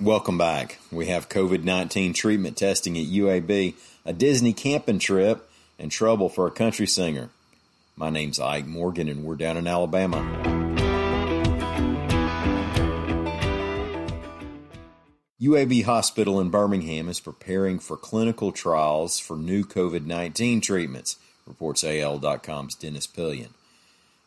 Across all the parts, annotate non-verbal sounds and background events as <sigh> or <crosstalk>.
Welcome back. We have COVID 19 treatment testing at UAB, a Disney camping trip, and trouble for a country singer. My name's Ike Morgan, and we're down in Alabama. UAB Hospital in Birmingham is preparing for clinical trials for new COVID 19 treatments, reports AL.com's Dennis Pillion.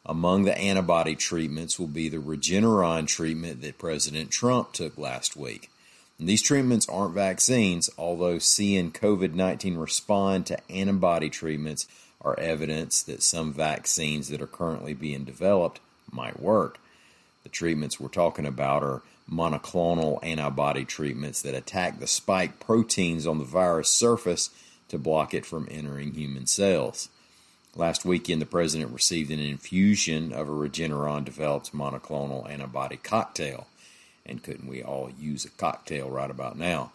Among the antibody treatments will be the Regeneron treatment that President Trump took last week. And these treatments aren't vaccines, although seeing COVID 19 respond to antibody treatments are evidence that some vaccines that are currently being developed might work. The treatments we're talking about are monoclonal antibody treatments that attack the spike proteins on the virus surface to block it from entering human cells. Last weekend, the president received an infusion of a Regeneron developed monoclonal antibody cocktail. And couldn't we all use a cocktail right about now?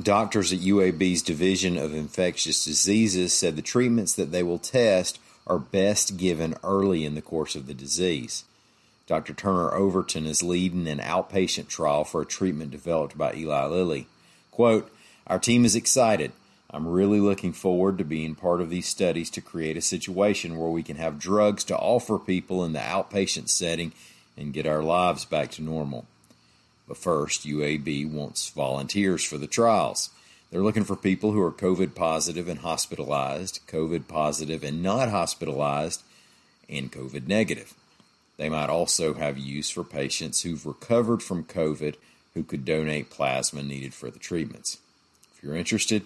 Doctors at UAB's Division of Infectious Diseases said the treatments that they will test are best given early in the course of the disease. Dr. Turner Overton is leading an outpatient trial for a treatment developed by Eli Lilly. Quote, Our team is excited. I'm really looking forward to being part of these studies to create a situation where we can have drugs to offer people in the outpatient setting and get our lives back to normal. But first, UAB wants volunteers for the trials. They're looking for people who are COVID positive and hospitalized, COVID positive and not hospitalized, and COVID negative. They might also have use for patients who've recovered from COVID who could donate plasma needed for the treatments. If you're interested,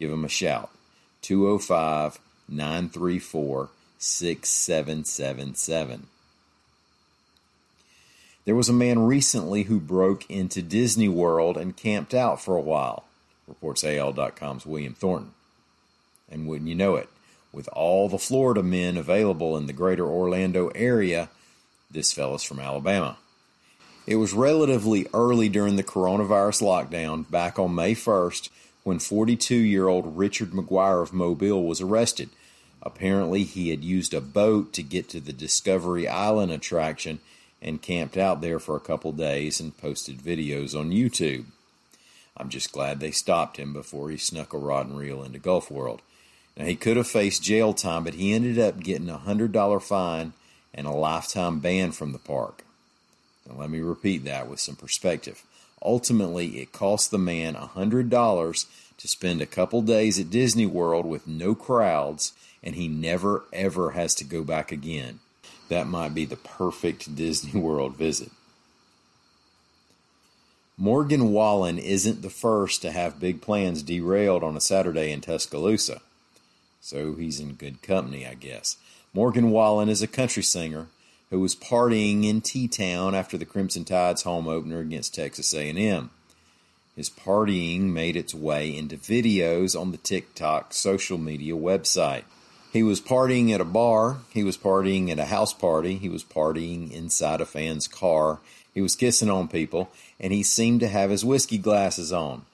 give them a shout. 205 934 6777. There was a man recently who broke into Disney World and camped out for a while, reports AL.com's William Thornton. And wouldn't you know it, with all the Florida men available in the greater Orlando area, this fella's from Alabama. It was relatively early during the coronavirus lockdown, back on May 1st, when 42 year old Richard McGuire of Mobile was arrested. Apparently, he had used a boat to get to the Discovery Island attraction and camped out there for a couple days and posted videos on YouTube. I'm just glad they stopped him before he snuck a rod and reel into Gulf World. Now, he could have faced jail time, but he ended up getting a $100 fine and a lifetime ban from the park. Now, let me repeat that with some perspective. Ultimately, it cost the man $100 to spend a couple days at Disney World with no crowds, and he never ever has to go back again. That might be the perfect Disney <laughs> World visit. Morgan Wallen isn't the first to have big plans derailed on a Saturday in Tuscaloosa. So he's in good company, I guess. Morgan Wallen is a country singer who was partying in T-Town after the Crimson Tide's home opener against Texas A&M. His partying made its way into videos on the TikTok social media website. He was partying at a bar, he was partying at a house party, he was partying inside a fan's car, he was kissing on people, and he seemed to have his whiskey glasses on.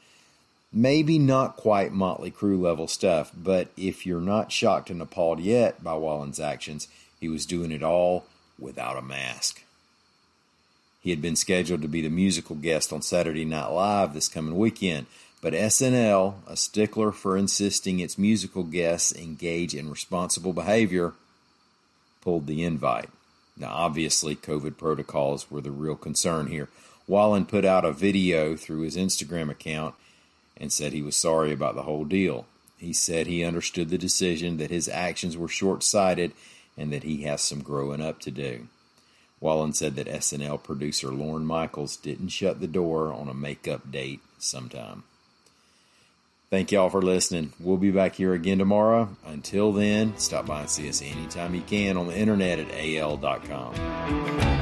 Maybe not quite Motley Crue level stuff, but if you're not shocked and appalled yet by Wallen's actions, he was doing it all without a mask. He had been scheduled to be the musical guest on Saturday Night Live this coming weekend, but SNL, a stickler for insisting its musical guests engage in responsible behavior, pulled the invite. Now, obviously, COVID protocols were the real concern here. Wallen put out a video through his Instagram account and said he was sorry about the whole deal. He said he understood the decision, that his actions were short sighted, and that he has some growing up to do. Wallen said that SNL producer Lorne Michaels didn't shut the door on a makeup date sometime. Thank y'all for listening. We'll be back here again tomorrow. Until then, stop by and see us anytime you can on the internet at al.com.